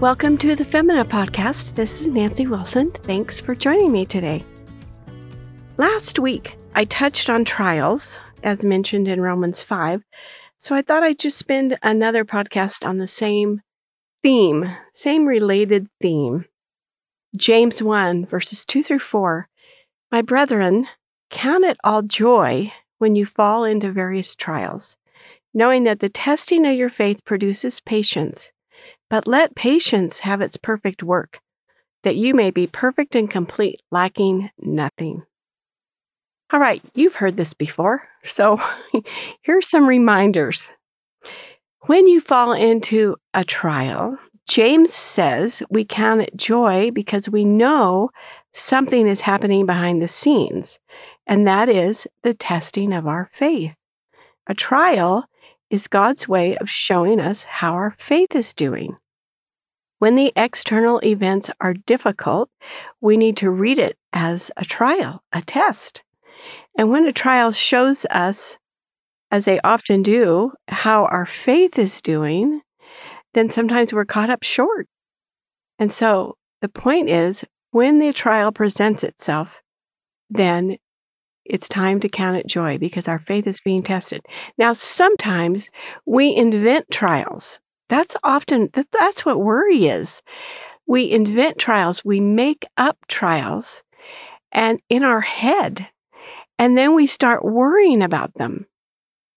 Welcome to the Femina Podcast. This is Nancy Wilson. Thanks for joining me today. Last week, I touched on trials, as mentioned in Romans 5. So I thought I'd just spend another podcast on the same theme, same related theme. James 1, verses 2 through 4. My brethren, count it all joy when you fall into various trials, knowing that the testing of your faith produces patience. But let patience have its perfect work, that you may be perfect and complete, lacking nothing. All right, you've heard this before, so here's some reminders. When you fall into a trial, James says we count it joy because we know something is happening behind the scenes, and that is the testing of our faith. A trial is God's way of showing us how our faith is doing. When the external events are difficult, we need to read it as a trial, a test. And when a trial shows us, as they often do, how our faith is doing, then sometimes we're caught up short. And so the point is when the trial presents itself, then it's time to count it joy because our faith is being tested. Now, sometimes we invent trials. That's often, that's what worry is. We invent trials, we make up trials, and in our head, and then we start worrying about them.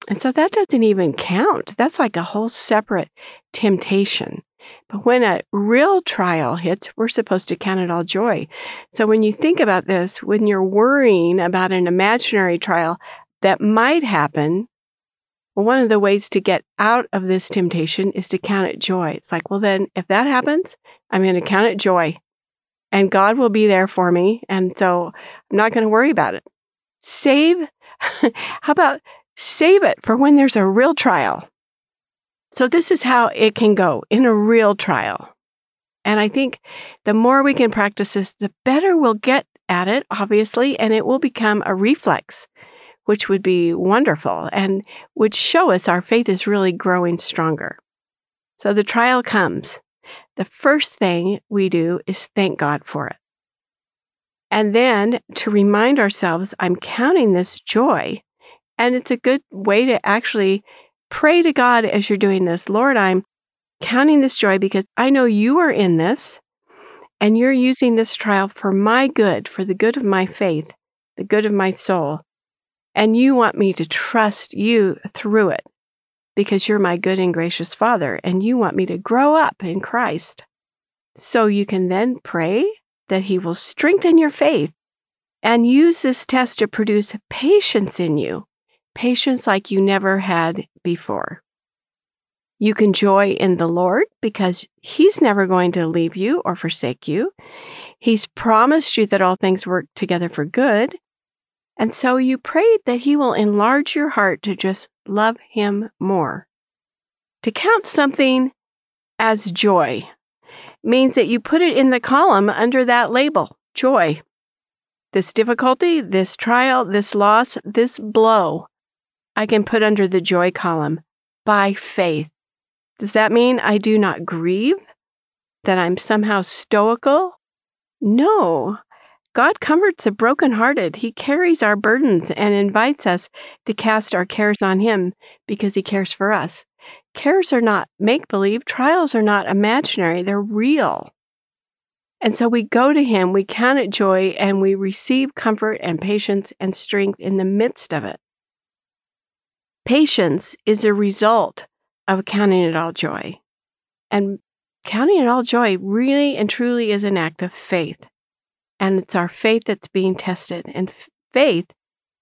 And so that doesn't even count. That's like a whole separate temptation. But when a real trial hits, we're supposed to count it all joy. So when you think about this, when you're worrying about an imaginary trial that might happen, well, one of the ways to get out of this temptation is to count it joy. It's like, well, then if that happens, I'm going to count it joy and God will be there for me. And so I'm not going to worry about it. Save, how about save it for when there's a real trial? So, this is how it can go in a real trial. And I think the more we can practice this, the better we'll get at it, obviously, and it will become a reflex, which would be wonderful and would show us our faith is really growing stronger. So the trial comes. The first thing we do is thank God for it. And then to remind ourselves, I'm counting this joy. And it's a good way to actually pray to God as you're doing this. Lord, I'm counting this joy because I know you are in this and you're using this trial for my good, for the good of my faith, the good of my soul. And you want me to trust you through it because you're my good and gracious Father and you want me to grow up in Christ. So you can then pray that He will strengthen your faith and use this test to produce patience in you, patience like you never had before. You can joy in the Lord because He's never going to leave you or forsake you. He's promised you that all things work together for good. And so you prayed that He will enlarge your heart to just love Him more. To count something as joy means that you put it in the column under that label joy. This difficulty, this trial, this loss, this blow, I can put under the joy column by faith. Does that mean I do not grieve? That I'm somehow stoical? No. God comforts the brokenhearted. He carries our burdens and invites us to cast our cares on Him because He cares for us. Cares are not make believe, trials are not imaginary, they're real. And so we go to Him, we count it joy, and we receive comfort and patience and strength in the midst of it. Patience is a result of counting it all joy. And counting it all joy really and truly is an act of faith. And it's our faith that's being tested. And faith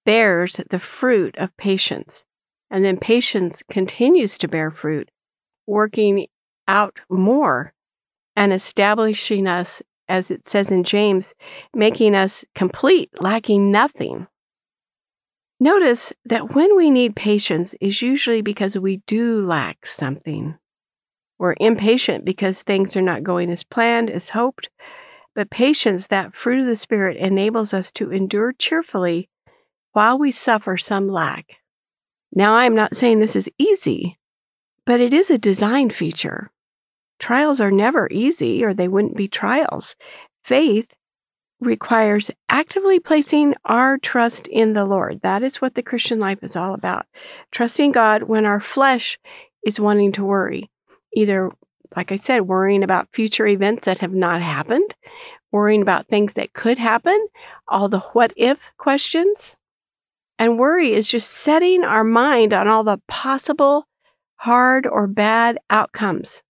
bears the fruit of patience. And then patience continues to bear fruit, working out more and establishing us, as it says in James, making us complete, lacking nothing. Notice that when we need patience is usually because we do lack something. We're impatient because things are not going as planned, as hoped. But patience, that fruit of the Spirit, enables us to endure cheerfully while we suffer some lack. Now, I'm not saying this is easy, but it is a design feature. Trials are never easy, or they wouldn't be trials. Faith requires actively placing our trust in the Lord. That is what the Christian life is all about. Trusting God when our flesh is wanting to worry. Either, like I said, worrying about future events that have not happened, worrying about things that could happen, all the what if questions. And worry is just setting our mind on all the possible hard or bad outcomes.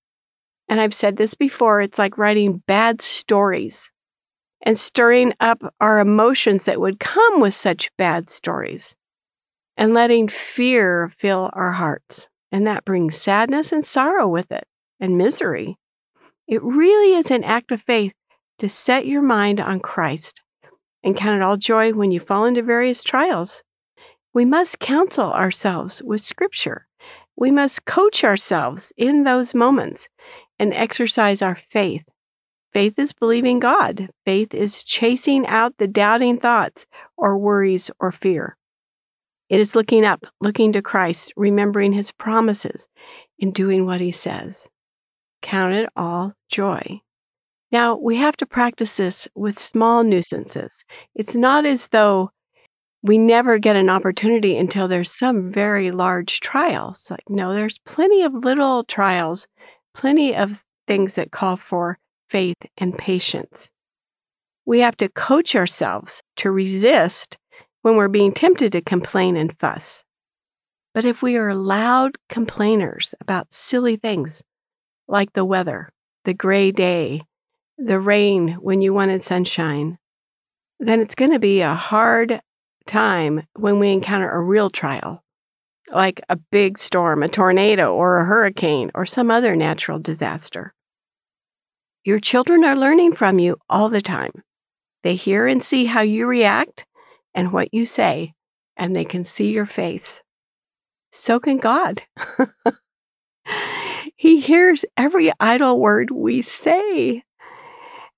And I've said this before it's like writing bad stories and stirring up our emotions that would come with such bad stories and letting fear fill our hearts. And that brings sadness and sorrow with it and misery. It really is an act of faith to set your mind on Christ and count it all joy when you fall into various trials. We must counsel ourselves with Scripture. We must coach ourselves in those moments and exercise our faith Faith is believing God. Faith is chasing out the doubting thoughts or worries or fear. It is looking up, looking to Christ, remembering his promises, and doing what he says. Count it all joy. Now, we have to practice this with small nuisances. It's not as though we never get an opportunity until there's some very large trial. It's like, no, there's plenty of little trials, plenty of things that call for faith, and patience. We have to coach ourselves to resist when we're being tempted to complain and fuss. But if we are loud complainers about silly things like the weather, the gray day, the rain when you wanted sunshine, then it's going to be a hard time when we encounter a real trial, like a big storm, a tornado, or a hurricane, or some other natural disaster. Your children are learning from you all the time. They hear and see how you react and what you say, and they can see your face. So can God. he hears every idle word we say.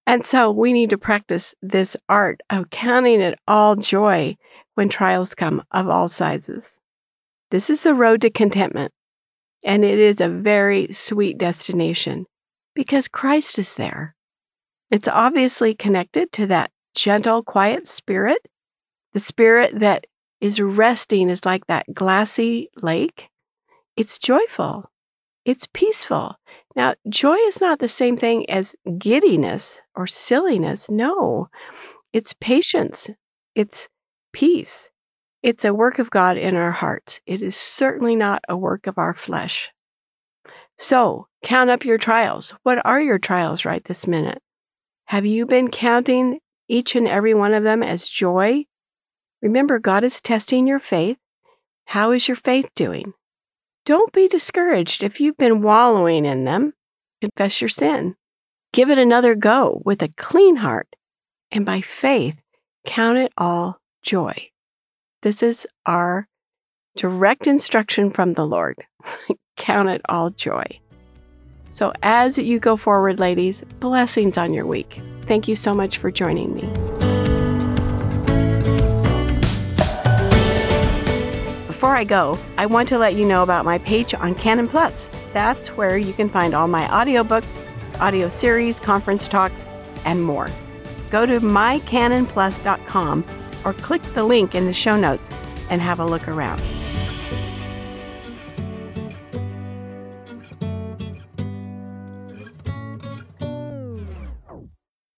And so we need to practice this art of counting it all joy when trials come of all sizes. This is the road to contentment, and it is a very sweet destination because Christ is there. It's obviously connected to that gentle, quiet spirit. The spirit that is resting is like that glassy lake. It's joyful, it's peaceful. Now, joy is not the same thing as giddiness or silliness. No, it's patience, it's peace. It's a work of God in our hearts. It is certainly not a work of our flesh. So, count up your trials. What are your trials right this minute? Have you been counting each and every one of them as joy? Remember, God is testing your faith. How is your faith doing? Don't be discouraged if you've been wallowing in them. Confess your sin. Give it another go with a clean heart, and by faith, count it all joy. This is our direct instruction from the Lord. count it all joy. So, as you go forward, ladies, blessings on your week. Thank you so much for joining me. Before I go, I want to let you know about my page on Canon Plus. That's where you can find all my audiobooks, audio series, conference talks, and more. Go to mycanonplus.com or click the link in the show notes and have a look around.